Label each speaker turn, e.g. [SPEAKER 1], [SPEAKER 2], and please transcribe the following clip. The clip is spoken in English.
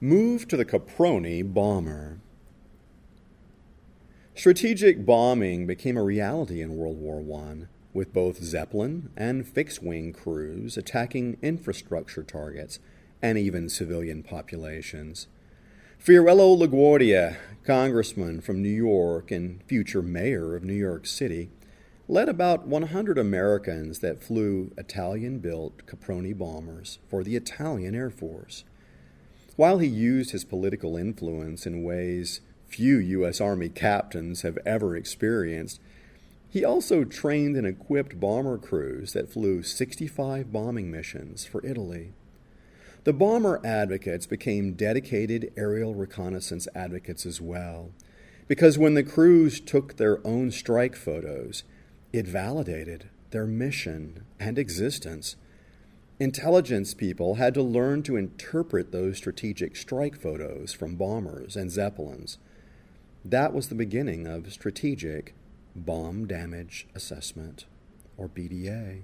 [SPEAKER 1] Move to the Caproni bomber. Strategic bombing became a reality in World War I, with both Zeppelin and fixed wing crews attacking infrastructure targets and even civilian populations. Fiorello LaGuardia, congressman from New York and future mayor of New York City, led about 100 Americans that flew Italian built Caproni bombers for the Italian Air Force. While he used his political influence in ways few U.S. Army captains have ever experienced, he also trained and equipped bomber crews that flew 65 bombing missions for Italy. The bomber advocates became dedicated aerial reconnaissance advocates as well, because when the crews took their own strike photos, it validated their mission and existence Intelligence people had to learn to interpret those strategic strike photos from bombers and zeppelins. That was the beginning of strategic bomb damage assessment, or BDA.